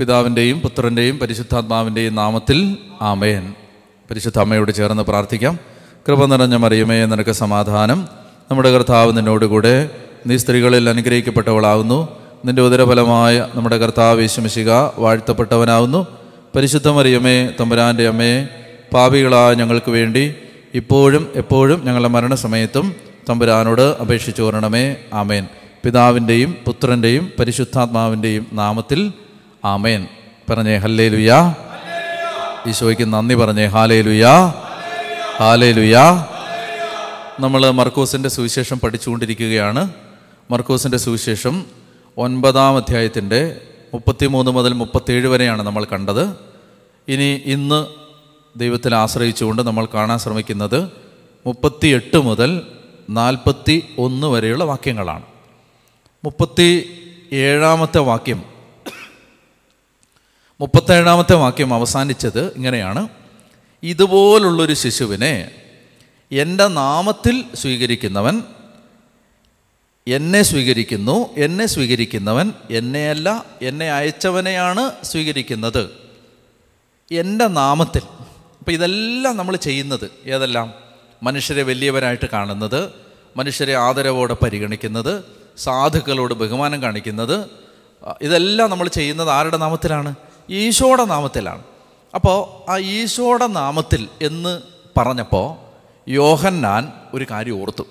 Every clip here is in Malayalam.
പിതാവിൻ്റെയും പുത്രൻ്റെയും പരിശുദ്ധാത്മാവിൻ്റെയും നാമത്തിൽ ആമയൻ പരിശുദ്ധ അമ്മയോട് ചേർന്ന് പ്രാർത്ഥിക്കാം കൃപ നിറഞ്ഞ മറിയമേ നിനക്ക് സമാധാനം നമ്മുടെ കർത്താവ് നിന്നോടുകൂടെ നീ സ്ത്രീകളിൽ അനുഗ്രഹിക്കപ്പെട്ടവളാവുന്നു നിന്റെ ഉദരഫലമായ നമ്മുടെ കർത്താവ് യേശുമിശിക വാഴ്ത്തപ്പെട്ടവനാവുന്നു പരിശുദ്ധ മറിയമേ തമ്പുരാൻ്റെ അമ്മയെ പാപികളായ ഞങ്ങൾക്ക് വേണ്ടി ഇപ്പോഴും എപ്പോഴും ഞങ്ങളുടെ മരണസമയത്തും തമ്പുരാനോട് അപേക്ഷിച്ചു വരണമേ ആമേൻ പിതാവിൻ്റെയും പുത്രൻ്റെയും പരിശുദ്ധാത്മാവിൻ്റെയും നാമത്തിൽ ആമേൻ പറഞ്ഞേ ഹല്ലേ ലുയാ ഈശോയ്ക്ക് നന്ദി പറഞ്ഞേ ഹാലേ ലുയാ ഹാലേ ലുയാ നമ്മൾ മർക്കോസിൻ്റെ സുവിശേഷം പഠിച്ചുകൊണ്ടിരിക്കുകയാണ് മർക്കോസിൻ്റെ സുവിശേഷം ഒൻപതാം അധ്യായത്തിൻ്റെ മുപ്പത്തിമൂന്ന് മുതൽ മുപ്പത്തേഴ് വരെയാണ് നമ്മൾ കണ്ടത് ഇനി ഇന്ന് ദൈവത്തിൽ ആശ്രയിച്ചുകൊണ്ട് നമ്മൾ കാണാൻ ശ്രമിക്കുന്നത് മുപ്പത്തിയെട്ട് മുതൽ നാൽപ്പത്തി ഒന്ന് വരെയുള്ള വാക്യങ്ങളാണ് മുപ്പത്തി ഏഴാമത്തെ വാക്യം മുപ്പത്തേഴാമത്തെ വാക്യം അവസാനിച്ചത് ഇങ്ങനെയാണ് ഇതുപോലുള്ളൊരു ശിശുവിനെ എൻ്റെ നാമത്തിൽ സ്വീകരിക്കുന്നവൻ എന്നെ സ്വീകരിക്കുന്നു എന്നെ സ്വീകരിക്കുന്നവൻ എന്നെയല്ല എന്നെ അയച്ചവനെയാണ് സ്വീകരിക്കുന്നത് എൻ്റെ നാമത്തിൽ അപ്പോൾ ഇതെല്ലാം നമ്മൾ ചെയ്യുന്നത് ഏതെല്ലാം മനുഷ്യരെ വലിയവരായിട്ട് കാണുന്നത് മനുഷ്യരെ ആദരവോടെ പരിഗണിക്കുന്നത് സാധുക്കളോട് ബഹുമാനം കാണിക്കുന്നത് ഇതെല്ലാം നമ്മൾ ചെയ്യുന്നത് ആരുടെ നാമത്തിലാണ് ഈശോയുടെ നാമത്തിലാണ് അപ്പോൾ ആ ഈശോയുടെ നാമത്തിൽ എന്ന് പറഞ്ഞപ്പോൾ യോഹന്നാൻ ഒരു കാര്യം ഓർത്തു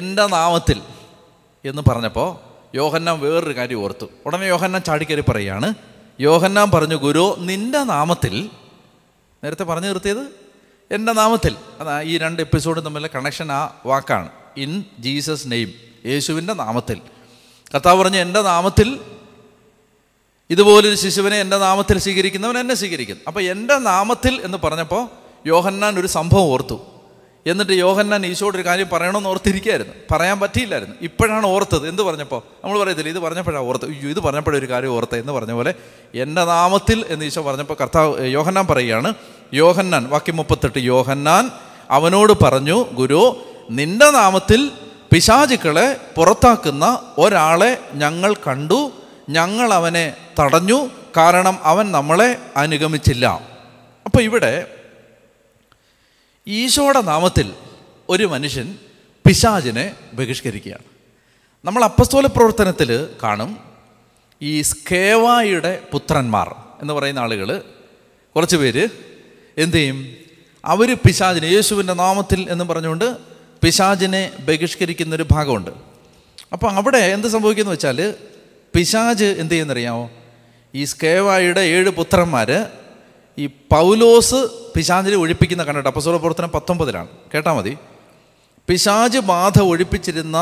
എൻ്റെ നാമത്തിൽ എന്ന് പറഞ്ഞപ്പോൾ യോഹന്നാൻ വേറൊരു കാര്യം ഓർത്തു ഉടനെ യോഹന്നാൻ ചാടിക്കയറി പറയുകയാണ് യോഹന്നാൻ പറഞ്ഞു ഗുരു നിൻ്റെ നാമത്തിൽ നേരത്തെ പറഞ്ഞു നിർത്തിയത് എൻ്റെ നാമത്തിൽ അതാ ഈ രണ്ട് എപ്പിസോഡ് തമ്മിലെ കണക്ഷൻ ആ വാക്കാണ് ഇൻ ജീസസ് നെയിം യേശുവിൻ്റെ നാമത്തിൽ കർത്താവ് പറഞ്ഞു എൻ്റെ നാമത്തിൽ ഇതുപോലൊരു ശിശുവിനെ എൻ്റെ നാമത്തിൽ സ്വീകരിക്കുന്നവൻ എന്നെ സ്വീകരിക്കുന്നു അപ്പോൾ എൻ്റെ നാമത്തിൽ എന്ന് പറഞ്ഞപ്പോൾ യോഹന്നാൻ ഒരു സംഭവം ഓർത്തു എന്നിട്ട് യോഹന്നാൻ ഈശോട് ഒരു കാര്യം പറയണമെന്ന് ഓർത്തിരിക്കായിരുന്നു പറയാൻ പറ്റിയില്ലായിരുന്നു ഇപ്പോഴാണ് ഓർത്തത് എന്ത് പറഞ്ഞപ്പോൾ നമ്മൾ പറയത്തില്ല ഇത് പറഞ്ഞപ്പോഴാണ് ഓർത്തത് അയ്യോ ഇത് പറഞ്ഞപ്പോഴൊരു കാര്യം ഓർത്തത് എന്ന് പറഞ്ഞ പോലെ എൻ്റെ നാമത്തിൽ എന്ന് ഈശോ പറഞ്ഞപ്പോൾ കർത്താവ് യോഹന്നാൻ പറയുകയാണ് യോഹന്നാൻ വാക്യം മുപ്പത്തെട്ട് യോഹന്നാൻ അവനോട് പറഞ്ഞു ഗുരു നിന്റെ നാമത്തിൽ പിശാചുക്കളെ പുറത്താക്കുന്ന ഒരാളെ ഞങ്ങൾ കണ്ടു ഞങ്ങൾ അവനെ തടഞ്ഞു കാരണം അവൻ നമ്മളെ അനുഗമിച്ചില്ല അപ്പോൾ ഇവിടെ ഈശോയുടെ നാമത്തിൽ ഒരു മനുഷ്യൻ പിശാചിനെ ബഹിഷ്കരിക്കുകയാണ് നമ്മൾ അപ്പസ്തോല പ്രവർത്തനത്തിൽ കാണും ഈ സ്കേവായുടെ പുത്രന്മാർ എന്ന് പറയുന്ന ആളുകൾ കുറച്ച് പേര് എന്തു ചെയ്യും അവർ പിശാചിനെ യേശുവിൻ്റെ നാമത്തിൽ എന്ന് പറഞ്ഞുകൊണ്ട് പിശാചിനെ ബഹിഷ്കരിക്കുന്നൊരു ഭാഗമുണ്ട് അപ്പോൾ അവിടെ എന്ത് സംഭവിക്കുന്നു വെച്ചാൽ പിശാജ് എന്ത് ചെയ്യുന്നറിയാമോ ഈ സ്കേവായുടെ ഏഴ് പുത്രന്മാർ ഈ പൗലോസ് പിശാജിനെ ഒഴിപ്പിക്കുന്ന കണ്ടിട്ട് അപ്പസോള പ്രവർത്തനം പത്തൊമ്പതിലാണ് കേട്ടാൽ മതി പിശാജ് ബാധ ഒഴിപ്പിച്ചിരുന്ന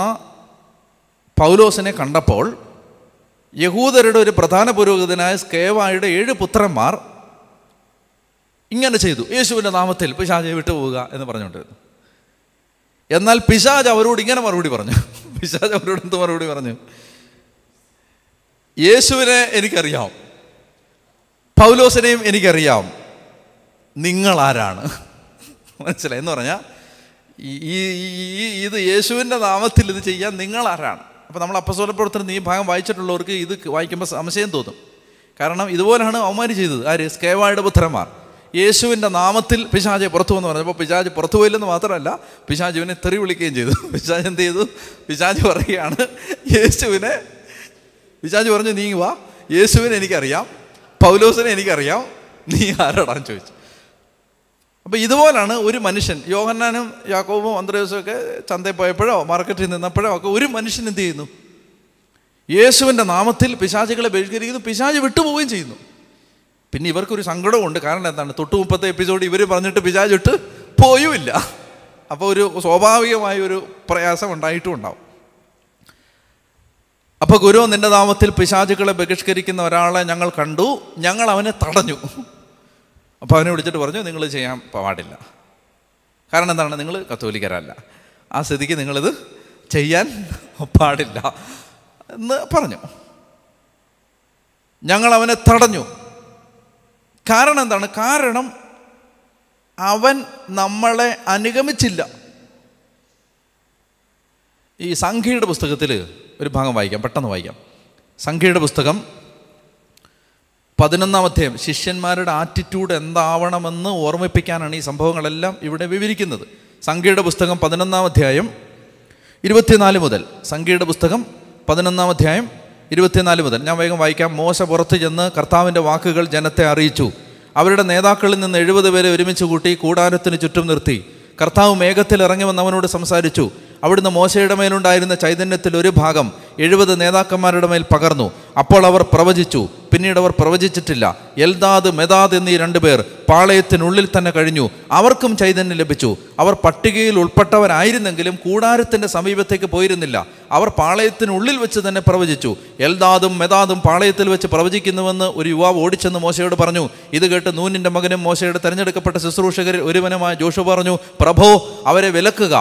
പൗലോസിനെ കണ്ടപ്പോൾ യഹൂദരുടെ ഒരു പ്രധാന പുരോഹിതനായ സ്കേവായുടെ ഏഴ് പുത്രന്മാർ ഇങ്ങനെ ചെയ്തു യേശുവിൻ്റെ നാമത്തിൽ പിശാജെ വിട്ടുപോവുക എന്ന് പറഞ്ഞുകൊണ്ടിരുന്നു എന്നാൽ പിശാജ് അവരോട് ഇങ്ങനെ മറുപടി പറഞ്ഞു പിശാജ് അവരോട് എന്ത് മറുപടി പറഞ്ഞു യേശുവിനെ എനിക്കറിയാം പൗലോസിനെയും എനിക്കറിയാം നിങ്ങളാരാണ് മനസ്സിലായി എന്ന് പറഞ്ഞാൽ ഈ ഇത് യേശുവിൻ്റെ നാമത്തിൽ ഇത് ചെയ്യാൻ നിങ്ങളാരാണ് അപ്പോൾ നമ്മൾ അപ്പസോലപ്രവർത്തനം ഈ ഭാഗം വായിച്ചിട്ടുള്ളവർക്ക് ഇത് വായിക്കുമ്പോൾ സംശയം തോന്നും കാരണം ഇതുപോലെയാണ് അവമാനി ചെയ്തത് ആര് സ്കേവായുടെ പുത്രന്മാർ യേശുവിൻ്റെ നാമത്തിൽ പിശാജെ പുറത്തു വന്ന് പറഞ്ഞപ്പോൾ പിശാജ് പുറത്തു പോയില്ലെന്ന് മാത്രമല്ല പിശാജുവിനെ തെറി വിളിക്കുകയും ചെയ്തു പിശാജ് എന്ത് ചെയ്തു പിശാജ് പറയുകയാണ് യേശുവിനെ വിചാരിച്ച് പറഞ്ഞു നീ വാ യേശുവിനെ എനിക്കറിയാം പൗലോസിനെ എനിക്കറിയാം നീ ആരോടാന്ന് ചോദിച്ചു അപ്പോൾ ഇതുപോലാണ് ഒരു മനുഷ്യൻ യോഹന്നാനും യാക്കോബും അന്തരേസും ഒക്കെ ചന്തയിൽ പോയപ്പോഴോ മാർക്കറ്റിൽ നിന്നപ്പോഴോ ഒക്കെ ഒരു മനുഷ്യൻ എന്ത് ചെയ്യുന്നു യേശുവിൻ്റെ നാമത്തിൽ പിശാചികളെ ബഹിഷ്കരിക്കുന്നു പിശാചി വിട്ടുപോവുകയും ചെയ്യുന്നു പിന്നെ ഇവർക്കൊരു സങ്കടമുണ്ട് കാരണം എന്താണ് തൊട്ട് മുപ്പത്തെ എപ്പിസോഡ് ഇവർ പറഞ്ഞിട്ട് പിശാചിട്ട് പോയുമില്ല അപ്പോൾ ഒരു സ്വാഭാവികമായ ഒരു പ്രയാസം ഉണ്ടായിട്ടും ഉണ്ടാവും അപ്പോൾ ഗുരു നിന്റെ നാമത്തിൽ പിശാചുക്കളെ ബഹിഷ്കരിക്കുന്ന ഒരാളെ ഞങ്ങൾ കണ്ടു ഞങ്ങൾ അവനെ തടഞ്ഞു അപ്പോൾ അവനെ വിളിച്ചിട്ട് പറഞ്ഞു നിങ്ങൾ ചെയ്യാൻ പാടില്ല കാരണം എന്താണ് നിങ്ങൾ കത്തോലിക്കരല്ല ആ സ്ഥിതിക്ക് നിങ്ങളിത് ചെയ്യാൻ പാടില്ല എന്ന് പറഞ്ഞു ഞങ്ങൾ അവനെ തടഞ്ഞു കാരണം എന്താണ് കാരണം അവൻ നമ്മളെ അനുഗമിച്ചില്ല ഈ സംഖ്യയുടെ പുസ്തകത്തിൽ ഒരു ഭാഗം വായിക്കാം പെട്ടെന്ന് വായിക്കാം സംഖ്യയുടെ പുസ്തകം അധ്യായം ശിഷ്യന്മാരുടെ ആറ്റിറ്റ്യൂഡ് എന്താവണമെന്ന് ഓർമ്മിപ്പിക്കാനാണ് ഈ സംഭവങ്ങളെല്ലാം ഇവിടെ വിവരിക്കുന്നത് സംഖ്യയുടെ പുസ്തകം പതിനൊന്നാം അധ്യായം ഇരുപത്തിനാല് മുതൽ സംഖ്യയുടെ പുസ്തകം പതിനൊന്നാം അധ്യായം ഇരുപത്തിനാല് മുതൽ ഞാൻ വേഗം വായിക്കാം മോശ പുറത്ത് ചെന്ന് കർത്താവിൻ്റെ വാക്കുകൾ ജനത്തെ അറിയിച്ചു അവരുടെ നേതാക്കളിൽ നിന്ന് എഴുപത് പേരെ ഒരുമിച്ച് കൂട്ടി കൂടാരത്തിന് ചുറ്റും നിർത്തി കർത്താവ് മേഘത്തിൽ ഇറങ്ങി വന്നവനോട് സംസാരിച്ചു അവിടുന്ന് മോശയുടെ മേലുണ്ടായിരുന്ന ചൈതന്യത്തിൽ ഒരു ഭാഗം എഴുപത് നേതാക്കന്മാരുടെ മേൽ പകർന്നു അപ്പോൾ അവർ പ്രവചിച്ചു പിന്നീട് അവർ പ്രവചിച്ചിട്ടില്ല എൽദാദ് മെദാദ് എന്നീ രണ്ടുപേർ പാളയത്തിനുള്ളിൽ തന്നെ കഴിഞ്ഞു അവർക്കും ചൈതന്യം ലഭിച്ചു അവർ പട്ടികയിൽ ഉൾപ്പെട്ടവരായിരുന്നെങ്കിലും കൂടാരത്തിൻ്റെ സമീപത്തേക്ക് പോയിരുന്നില്ല അവർ പാളയത്തിനുള്ളിൽ വെച്ച് തന്നെ പ്രവചിച്ചു എൽദാദും മെദാദും പാളയത്തിൽ വെച്ച് പ്രവചിക്കുന്നുവെന്ന് ഒരു യുവാവ് ഓടിച്ചെന്ന് മോശയോട് പറഞ്ഞു ഇത് കേട്ട് നൂനിൻ്റെ മകനും മോശയുടെ തെരഞ്ഞെടുക്കപ്പെട്ട ശുശ്രൂഷകരിൽ ഒരുവനുമായ ജോഷു പറഞ്ഞു പ്രഭോ അവരെ വിലക്കുക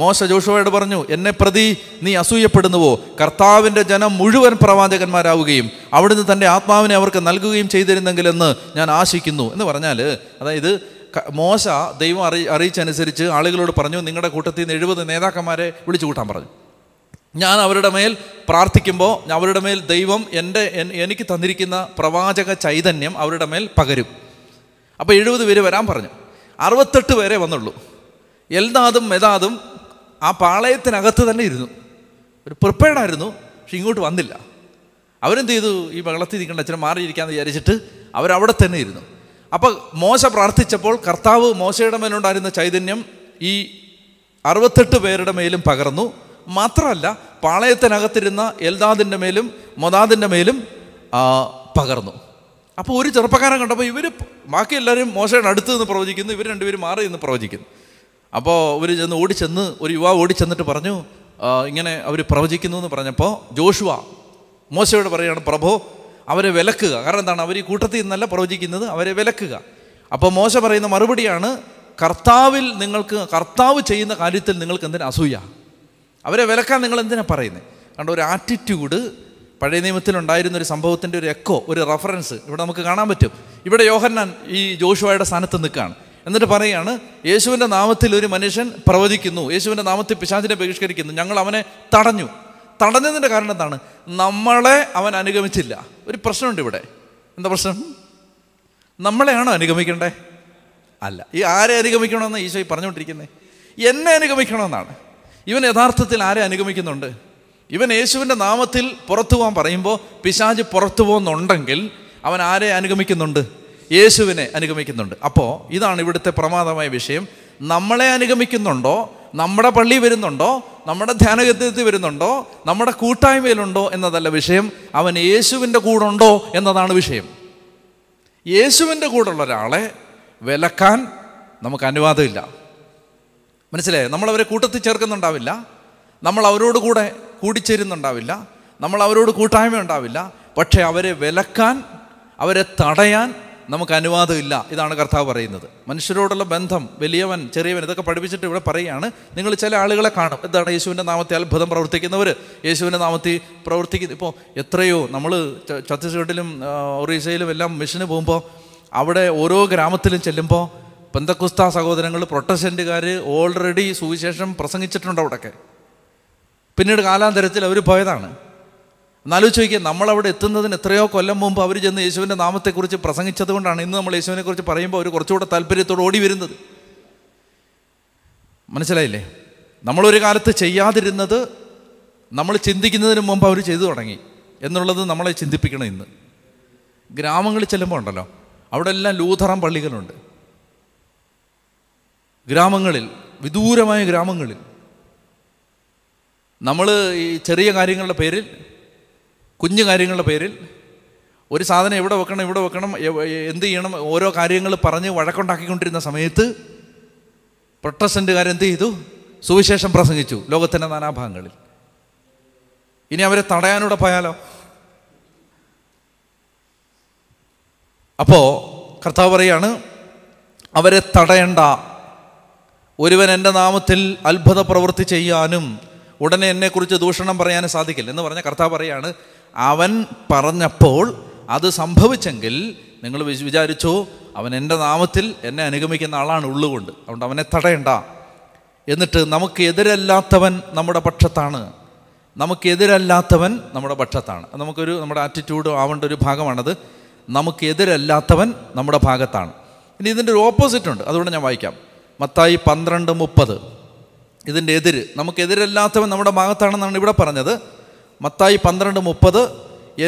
മോശ ജോഷുവയോട് പറഞ്ഞു എന്നെ പ്രതി നീ അസൂയപ്പെടുന്നുവോ കർത്താവിൻ്റെ ജനം മുഴുവൻ പ്രവാചകന്മാരാവുകയും അവിടുന്ന് തൻ്റെ ആത്മാവിനെ അവർക്ക് നൽകുകയും എന്ന് ഞാൻ ആശിക്കുന്നു എന്ന് പറഞ്ഞാൽ അതായത് മോശ ദൈവം അറി അറിയിച്ചനുസരിച്ച് ആളുകളോട് പറഞ്ഞു നിങ്ങളുടെ കൂട്ടത്തിൽ നിന്ന് എഴുപത് നേതാക്കന്മാരെ വിളിച്ചു കൂട്ടാൻ പറഞ്ഞു ഞാൻ അവരുടെ മേൽ പ്രാർത്ഥിക്കുമ്പോൾ അവരുടെ മേൽ ദൈവം എൻ്റെ എനിക്ക് തന്നിരിക്കുന്ന പ്രവാചക ചൈതന്യം അവരുടെ മേൽ പകരും അപ്പോൾ എഴുപത് പേര് വരാൻ പറഞ്ഞു അറുപത്തെട്ട് പേരെ വന്നുള്ളൂ എൽദാദും മെദാദും ആ പാളയത്തിനകത്ത് തന്നെ ഇരുന്നു ഒരു പ്രിപ്പയർഡ് ആയിരുന്നു പക്ഷെ ഇങ്ങോട്ട് വന്നില്ല അവരെന്ത് ചെയ്തു ഈ വെള്ളത്തിൽ നിൽക്കേണ്ട അച്ഛനെ മാറിയിരിക്കാന്ന് വിചാരിച്ചിട്ട് അവരവിടെ തന്നെ ഇരുന്നു അപ്പോൾ മോശ പ്രാർത്ഥിച്ചപ്പോൾ കർത്താവ് മോശയുടെ മേലുണ്ടായിരുന്ന ചൈതന്യം ഈ അറുപത്തെട്ട് പേരുടെ മേലും പകർന്നു മാത്രമല്ല പാളയത്തിനകത്തിരുന്ന എൽദാദിൻ്റെ മേലും മൊദാദിൻ്റെ മേലും പകർന്നു അപ്പോൾ ഒരു ചെറുപ്പക്കാരൻ കണ്ടപ്പോൾ ഇവർ ബാക്കി എല്ലാവരും മോശയുടെ അടുത്ത് നിന്ന് പ്രവചിക്കുന്നു ഇവർ രണ്ടുപേരും മാറി നിന്ന് പ്രവചിക്കുന്നു അപ്പോൾ ഇവർ ചെന്ന് ഓടിച്ചെന്ന് ഒരു യുവാവ് ഓടിച്ചെന്നിട്ട് പറഞ്ഞു ഇങ്ങനെ അവർ പ്രവചിക്കുന്നു എന്ന് പറഞ്ഞപ്പോൾ ജോഷുവ മോശയോട് പറയുകയാണ് പ്രഭോ അവരെ വിലക്കുക കാരണം എന്താണ് അവർ ഈ കൂട്ടത്തിൽ നിന്നല്ല പ്രവചിക്കുന്നത് അവരെ വിലക്കുക അപ്പോൾ മോശ പറയുന്ന മറുപടിയാണ് കർത്താവിൽ നിങ്ങൾക്ക് കർത്താവ് ചെയ്യുന്ന കാര്യത്തിൽ നിങ്ങൾക്ക് എന്തിനാ അസൂയ അവരെ വിലക്കാൻ നിങ്ങൾ എന്തിനാണ് പറയുന്നത് കാരണം ഒരു ആറ്റിറ്റ്യൂഡ് പഴയ നിയമത്തിലുണ്ടായിരുന്ന ഒരു സംഭവത്തിൻ്റെ ഒരു എക്കോ ഒരു റെഫറൻസ് ഇവിടെ നമുക്ക് കാണാൻ പറ്റും ഇവിടെ യോഹന്നാൻ ഈ ജോഷുവയുടെ സ്ഥാനത്ത് നിൽക്കുകയാണ് എന്നിട്ട് പറയാണ് യേശുവിൻ്റെ നാമത്തിൽ ഒരു മനുഷ്യൻ പ്രവചിക്കുന്നു യേശുവിൻ്റെ നാമത്തിൽ പിശാചിനെ ബഹിഷ്കരിക്കുന്നു ഞങ്ങൾ അവനെ തടഞ്ഞു തടഞ്ഞതിൻ്റെ കാരണം എന്താണ് നമ്മളെ അവൻ അനുഗമിച്ചില്ല ഒരു പ്രശ്നമുണ്ട് ഇവിടെ എന്താ പ്രശ്നം നമ്മളെയാണോ അനുഗമിക്കേണ്ടേ അല്ല ഈ ആരെ അനുഗമിക്കണമെന്ന് ഈശോ ഈ പറഞ്ഞുകൊണ്ടിരിക്കുന്നത് എന്നെ അനുഗമിക്കണമെന്നാണ് ഇവൻ യഥാർത്ഥത്തിൽ ആരെ അനുഗമിക്കുന്നുണ്ട് ഇവൻ യേശുവിൻ്റെ നാമത്തിൽ പുറത്തു പോകാൻ പറയുമ്പോൾ പിശാജ് പുറത്തു പോകുന്നുണ്ടെങ്കിൽ അവൻ ആരെ അനുഗമിക്കുന്നുണ്ട് യേശുവിനെ അനുഗമിക്കുന്നുണ്ട് അപ്പോൾ ഇതാണ് ഇവിടുത്തെ പ്രമാദമായ വിഷയം നമ്മളെ അനുഗമിക്കുന്നുണ്ടോ നമ്മുടെ പള്ളി വരുന്നുണ്ടോ നമ്മുടെ ധ്യാനഗതി വരുന്നുണ്ടോ നമ്മുടെ കൂട്ടായ്മയിലുണ്ടോ എന്നതല്ല വിഷയം അവൻ യേശുവിൻ്റെ ഉണ്ടോ എന്നതാണ് വിഷയം യേശുവിൻ്റെ കൂടെയുള്ള ഒരാളെ വിലക്കാൻ നമുക്ക് അനുവാദമില്ല മനസ്സിലായേ നമ്മളവരെ കൂട്ടത്തിൽ ചേർക്കുന്നുണ്ടാവില്ല നമ്മൾ അവരോട് കൂടെ കൂടിച്ചേരുന്നുണ്ടാവില്ല നമ്മൾ അവരോട് കൂട്ടായ്മ ഉണ്ടാവില്ല പക്ഷേ അവരെ വിലക്കാൻ അവരെ തടയാൻ നമുക്ക് അനുവാദമില്ല ഇതാണ് കർത്താവ് പറയുന്നത് മനുഷ്യരോടുള്ള ബന്ധം വലിയവൻ ചെറിയവൻ ഇതൊക്കെ പഠിപ്പിച്ചിട്ട് ഇവിടെ പറയുകയാണ് നിങ്ങൾ ചില ആളുകളെ കാണും എന്താണ് യേശുവിൻ്റെ നാമത്തെ അത്ഭുതം പ്രവർത്തിക്കുന്നവർ യേശുവിൻ്റെ നാമത്തിൽ പ്രവർത്തിക്കുന്ന ഇപ്പോൾ എത്രയോ നമ്മൾ ഛത്തീസ്ഗഡിലും ഒറീസയിലും എല്ലാം മിഷന് പോകുമ്പോൾ അവിടെ ഓരോ ഗ്രാമത്തിലും ചെല്ലുമ്പോൾ പെന്തക്കുസ്ത സഹോദരങ്ങൾ പ്രൊട്ടസ്റ്റൻറ്റുകാർ ഓൾറെഡി സുവിശേഷം പ്രസംഗിച്ചിട്ടുണ്ട് അവിടെയൊക്കെ പിന്നീട് കാലാന്തരത്തിൽ അവർ പോയതാണ് ഒന്നാലോചിച്ച് നോക്കിയാൽ നമ്മളവിടെ എത്തുന്നതിന് എത്രയോ കൊല്ലം മുമ്പ് അവർ ചെന്ന് യേശുവിൻ്റെ നാമത്തെക്കുറിച്ച് പ്രസംഗിച്ചത് കൊണ്ടാണ് ഇന്ന് നമ്മൾ യേശുവിനെക്കുറിച്ച് പറയുമ്പോൾ അവർ കുറച്ചുകൂടെ താല്പര്യത്തോട് ഓടി വരുന്നത് മനസ്സിലായില്ലേ നമ്മളൊരു കാലത്ത് ചെയ്യാതിരുന്നത് നമ്മൾ ചിന്തിക്കുന്നതിന് മുമ്പ് അവർ ചെയ്തു തുടങ്ങി എന്നുള്ളത് നമ്മളെ ചിന്തിപ്പിക്കണം ഇന്ന് ഗ്രാമങ്ങളിൽ ചെല്ലുമ്പോൾ ഉണ്ടല്ലോ അവിടെ എല്ലാം ലൂധറം പള്ളികളുണ്ട് ഗ്രാമങ്ങളിൽ വിദൂരമായ ഗ്രാമങ്ങളിൽ നമ്മൾ ഈ ചെറിയ കാര്യങ്ങളുടെ പേരിൽ കുഞ്ഞു കാര്യങ്ങളുടെ പേരിൽ ഒരു സാധനം എവിടെ വെക്കണം ഇവിടെ വെക്കണം എന്ത് ചെയ്യണം ഓരോ കാര്യങ്ങൾ പറഞ്ഞ് വഴക്കുണ്ടാക്കിക്കൊണ്ടിരുന്ന സമയത്ത് പ്രൊട്ടസ്റ്റൻറ്റുകാരെന്ത് ചെയ്തു സുവിശേഷം പ്രസംഗിച്ചു ലോകത്തിൻ്റെ നാനാഭാഗങ്ങളിൽ ഇനി അവരെ തടയാനൂടെ പോയാലോ അപ്പോൾ കർത്താവ് പറയാണ് അവരെ തടയണ്ട ഒരുവൻ എൻ്റെ നാമത്തിൽ അത്ഭുത പ്രവൃത്തി ചെയ്യാനും ഉടനെ എന്നെക്കുറിച്ച് ദൂഷണം പറയാനും സാധിക്കില്ല എന്ന് പറഞ്ഞ കർത്താവ് പറയാണ് അവൻ പറഞ്ഞപ്പോൾ അത് സംഭവിച്ചെങ്കിൽ നിങ്ങൾ വിചാരിച്ചു അവൻ എൻ്റെ നാമത്തിൽ എന്നെ അനുഗമിക്കുന്ന ആളാണ് ഉള്ളുകൊണ്ട് അതുകൊണ്ട് അവനെ തടയണ്ട എന്നിട്ട് നമുക്ക് എതിരല്ലാത്തവൻ നമ്മുടെ പക്ഷത്താണ് നമുക്ക് എതിരല്ലാത്തവൻ നമ്മുടെ പക്ഷത്താണ് നമുക്കൊരു നമ്മുടെ ആറ്റിറ്റ്യൂഡ് ആവേണ്ട ഒരു ഭാഗമാണത് നമുക്ക് എതിരല്ലാത്തവൻ നമ്മുടെ ഭാഗത്താണ് ഇനി ഇതിൻ്റെ ഒരു ഓപ്പോസിറ്റ് ഉണ്ട് അതുകൊണ്ട് ഞാൻ വായിക്കാം മത്തായി പന്ത്രണ്ട് മുപ്പത് ഇതിൻ്റെ എതിര് നമുക്കെതിരല്ലാത്തവൻ നമ്മുടെ ഭാഗത്താണെന്നാണ് ഇവിടെ പറഞ്ഞത് മത്തായി പന്ത്രണ്ട് മുപ്പത്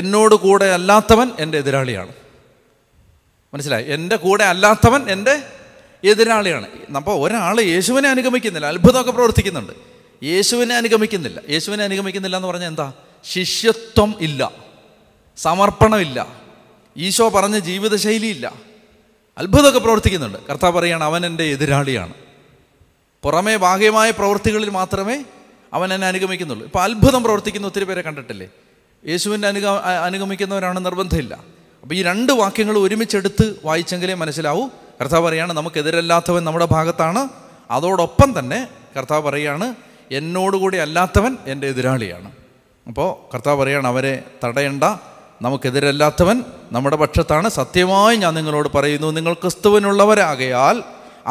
എന്നോട് കൂടെ അല്ലാത്തവൻ എൻ്റെ എതിരാളിയാണ് മനസ്സിലായി എൻ്റെ കൂടെ അല്ലാത്തവൻ എൻ്റെ എതിരാളിയാണ് അപ്പോൾ ഒരാൾ യേശുവിനെ അനുഗമിക്കുന്നില്ല അത്ഭുതമൊക്കെ പ്രവർത്തിക്കുന്നുണ്ട് യേശുവിനെ അനുഗമിക്കുന്നില്ല യേശുവിനെ അനുഗമിക്കുന്നില്ല എന്ന് പറഞ്ഞാൽ എന്താ ശിഷ്യത്വം ഇല്ല സമർപ്പണമില്ല ഈശോ പറഞ്ഞ ജീവിതശൈലിയില്ല അത്ഭുതമൊക്കെ പ്രവർത്തിക്കുന്നുണ്ട് കർത്താവ് പറയുകയാണ് അവൻ എൻ്റെ എതിരാളിയാണ് പുറമേ ബാഹ്യമായ പ്രവൃത്തികളിൽ മാത്രമേ അവൻ എന്നെ അനുഗമിക്കുന്നുള്ളൂ ഇപ്പോൾ അത്ഭുതം പ്രവർത്തിക്കുന്ന ഒത്തിരി പേരെ കണ്ടിട്ടില്ലേ യേശുവിൻ്റെ അനുഗ അനുഗമിക്കുന്നവരാണ് നിർബന്ധമില്ല അപ്പോൾ ഈ രണ്ട് വാക്യങ്ങൾ ഒരുമിച്ചെടുത്ത് വായിച്ചെങ്കിലേ മനസ്സിലാവൂ കർത്താവ് പറയാണ് നമുക്കെതിരല്ലാത്തവൻ നമ്മുടെ ഭാഗത്താണ് അതോടൊപ്പം തന്നെ കർത്താവ് പറയാണ് എന്നോടുകൂടി അല്ലാത്തവൻ എൻ്റെ എതിരാളിയാണ് അപ്പോൾ കർത്താവ് പറയാണ് അവരെ തടയണ്ട നമുക്കെതിരല്ലാത്തവൻ നമ്മുടെ പക്ഷത്താണ് സത്യമായി ഞാൻ നിങ്ങളോട് പറയുന്നു നിങ്ങൾ ക്രിസ്തുവിനുള്ളവരാകയാൽ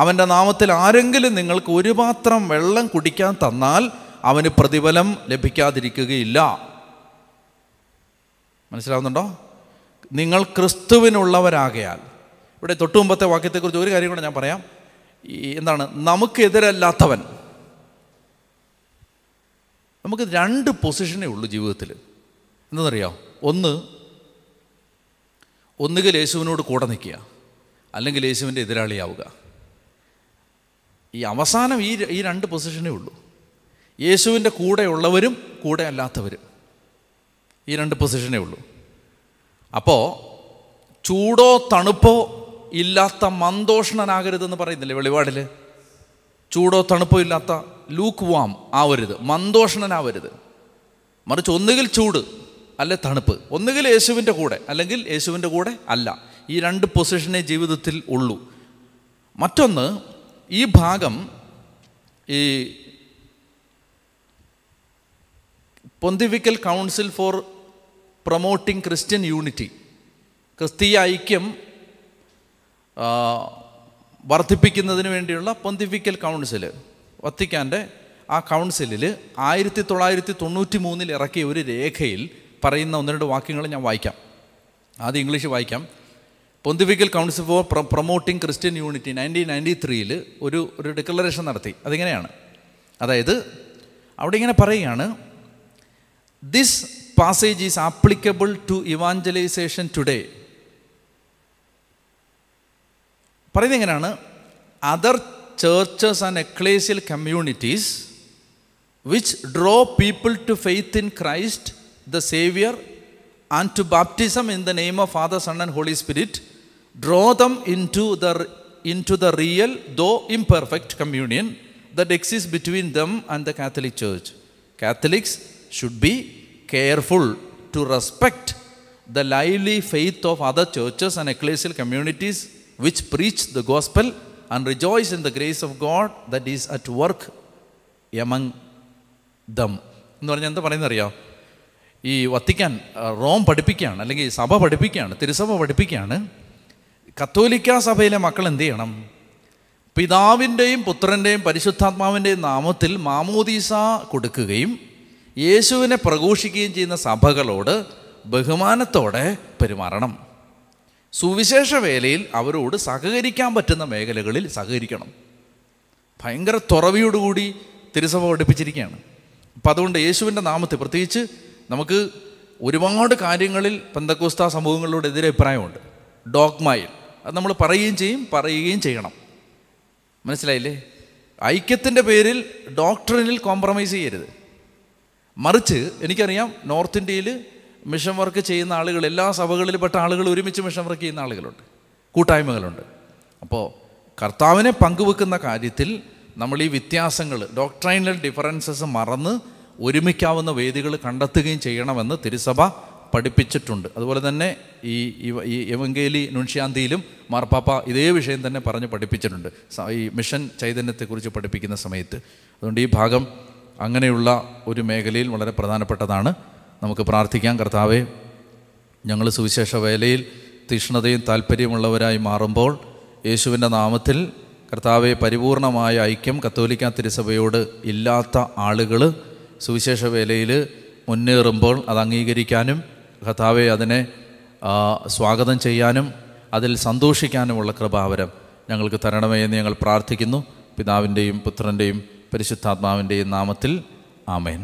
അവൻ്റെ നാമത്തിൽ ആരെങ്കിലും നിങ്ങൾക്ക് ഒരു പാത്രം വെള്ളം കുടിക്കാൻ തന്നാൽ അവന് പ്രതിഫലം ലഭിക്കാതിരിക്കുകയില്ല മനസ്സിലാവുന്നുണ്ടോ നിങ്ങൾ ക്രിസ്തുവിനുള്ളവരാകയാൽ ഇവിടെ തൊട്ടുമുമ്പത്തെ വാക്യത്തെക്കുറിച്ച് ഒരു കാര്യം കൂടെ ഞാൻ പറയാം ഈ എന്താണ് നമുക്കെതിരല്ലാത്തവൻ നമുക്ക് രണ്ട് പൊസിഷനേ ഉള്ളൂ ജീവിതത്തിൽ എന്താണെന്നറിയോ ഒന്ന് ഒന്നുകിൽ യേശുവിനോട് കൂടെ നിൽക്കുക അല്ലെങ്കിൽ യേശുവിൻ്റെ എതിരാളിയാവുക ഈ അവസാനം ഈ ഈ രണ്ട് പൊസിഷനേ ഉള്ളൂ യേശുവിൻ്റെ കൂടെയുള്ളവരും കൂടെ അല്ലാത്തവരും ഈ രണ്ട് പൊസിഷനേ ഉള്ളൂ അപ്പോൾ ചൂടോ തണുപ്പോ ഇല്ലാത്ത മന്ദോഷണനാകരുതെന്ന് പറയുന്നില്ലേ വെളിപാടിൽ ചൂടോ തണുപ്പോ ഇല്ലാത്ത ലൂക്ക് വാം ആവരുത് മന്ദോഷണനാവരുത് മറിച്ച് ഒന്നുകിൽ ചൂട് അല്ലെ തണുപ്പ് ഒന്നുകിൽ യേശുവിൻ്റെ കൂടെ അല്ലെങ്കിൽ യേശുവിൻ്റെ കൂടെ അല്ല ഈ രണ്ട് പൊസിഷനെ ജീവിതത്തിൽ ഉള്ളൂ മറ്റൊന്ന് ഈ ഭാഗം ഈ pontifical council for promoting Christian unity ക്രിസ്തീയ ഐക്യം വർദ്ധിപ്പിക്കുന്നതിന് വേണ്ടിയുള്ള പൊന്തിവിക്കൽ കൗൺസില് വത്തിക്കാൻ്റെ ആ കൗൺസിലിൽ ആയിരത്തി തൊള്ളായിരത്തി തൊണ്ണൂറ്റി മൂന്നിൽ ഇറക്കിയ ഒരു രേഖയിൽ പറയുന്ന ഒന്ന് രണ്ട് വാക്യങ്ങൾ ഞാൻ വായിക്കാം ആദ്യം ഇംഗ്ലീഷ് വായിക്കാം pontifical council for promoting Christian unity nineteen ninety ത്രീയിൽ ഒരു ഒരു ഡിക്ലറേഷൻ നടത്തി അതിങ്ങനെയാണ് അതായത് അവിടെ ഇങ്ങനെ പറയുകയാണ് This passage is applicable to evangelization today. Other churches and ecclesial communities which draw people to faith in Christ, the Savior, and to baptism in the name of Father, Son, and Holy Spirit, draw them into the real, though imperfect, communion that exists between them and the Catholic Church. Catholics should be careful to respect the lively faith of other churches and ecclesial communities which preach the gospel and rejoice in the grace of God that is at work among them എന്ന് പറഞ്ഞാൽ എന്താ അറിയാം ഈ വത്തിക്കാൻ റോം പഠിപ്പിക്കുകയാണ് അല്ലെങ്കിൽ സഭ പഠിപ്പിക്കുകയാണ് തിരുസഭ പഠിപ്പിക്കുകയാണ് കത്തോലിക്ക സഭയിലെ മക്കൾ എന്ത് ചെയ്യണം പിതാവിൻ്റെയും പുത്രൻ്റെയും പരിശുദ്ധാത്മാവിൻ്റെയും നാമത്തിൽ മാമോദീസ കൊടുക്കുകയും യേശുവിനെ പ്രഘോഷിക്കുകയും ചെയ്യുന്ന സഭകളോട് ബഹുമാനത്തോടെ പെരുമാറണം സുവിശേഷ വേലയിൽ അവരോട് സഹകരിക്കാൻ പറ്റുന്ന മേഖലകളിൽ സഹകരിക്കണം ഭയങ്കര തുറവിയോടുകൂടി തിരുസഭ പഠിപ്പിച്ചിരിക്കുകയാണ് അപ്പം അതുകൊണ്ട് യേശുവിൻ്റെ നാമത്തെ പ്രത്യേകിച്ച് നമുക്ക് ഒരുപാട് കാര്യങ്ങളിൽ പന്തക്കോസ്ത സമൂഹങ്ങളോട് എതിരെ അഭിപ്രായമുണ്ട് ഡോഗ്മയിൽ അത് നമ്മൾ പറയുകയും ചെയ്യും പറയുകയും ചെയ്യണം മനസ്സിലായില്ലേ ഐക്യത്തിൻ്റെ പേരിൽ ഡോക്ടറിനിൽ കോംപ്രമൈസ് ചെയ്യരുത് മറിച്ച് എനിക്കറിയാം നോർത്ത് ഇന്ത്യയിൽ മിഷൻ വർക്ക് ചെയ്യുന്ന ആളുകൾ എല്ലാ പെട്ട ആളുകൾ ഒരുമിച്ച് മിഷൻ വർക്ക് ചെയ്യുന്ന ആളുകളുണ്ട് കൂട്ടായ്മകളുണ്ട് അപ്പോൾ കർത്താവിനെ പങ്കുവെക്കുന്ന കാര്യത്തിൽ നമ്മൾ ഈ വ്യത്യാസങ്ങൾ ഡോക്ടറൈനൽ ഡിഫറൻസസ് മറന്ന് ഒരുമിക്കാവുന്ന വേദികൾ കണ്ടെത്തുകയും ചെയ്യണമെന്ന് തിരുസഭ പഠിപ്പിച്ചിട്ടുണ്ട് അതുപോലെ തന്നെ ഈ ഈ എവങ്കേലി നുൻഷ്യാന്തിയിലും മാർപ്പാപ്പ ഇതേ വിഷയം തന്നെ പറഞ്ഞ് പഠിപ്പിച്ചിട്ടുണ്ട് ഈ മിഷൻ ചൈതന്യത്തെക്കുറിച്ച് പഠിപ്പിക്കുന്ന സമയത്ത് അതുകൊണ്ട് ഈ ഭാഗം അങ്ങനെയുള്ള ഒരു മേഖലയിൽ വളരെ പ്രധാനപ്പെട്ടതാണ് നമുക്ക് പ്രാർത്ഥിക്കാം കർത്താവെ ഞങ്ങൾ സുവിശേഷ വേലയിൽ തീഷ്ണതയും താല്പര്യമുള്ളവരായി മാറുമ്പോൾ യേശുവിൻ്റെ നാമത്തിൽ കർത്താവെ പരിപൂർണമായ ഐക്യം കത്തോലിക്ക തിരുസഭയോട് ഇല്ലാത്ത ആളുകൾ സുവിശേഷ വേലയിൽ മുന്നേറുമ്പോൾ അത് അംഗീകരിക്കാനും കർത്താവെ അതിനെ സ്വാഗതം ചെയ്യാനും അതിൽ സന്തോഷിക്കാനുമുള്ള കൃപാവരം ഞങ്ങൾക്ക് തരണമേ എന്ന് ഞങ്ങൾ പ്രാർത്ഥിക്കുന്നു പിതാവിൻ്റെയും പുത്രൻ്റെയും പരിശുദ്ധാത്മാവിൻ്റെ നാമത്തിൽ ആമേൻ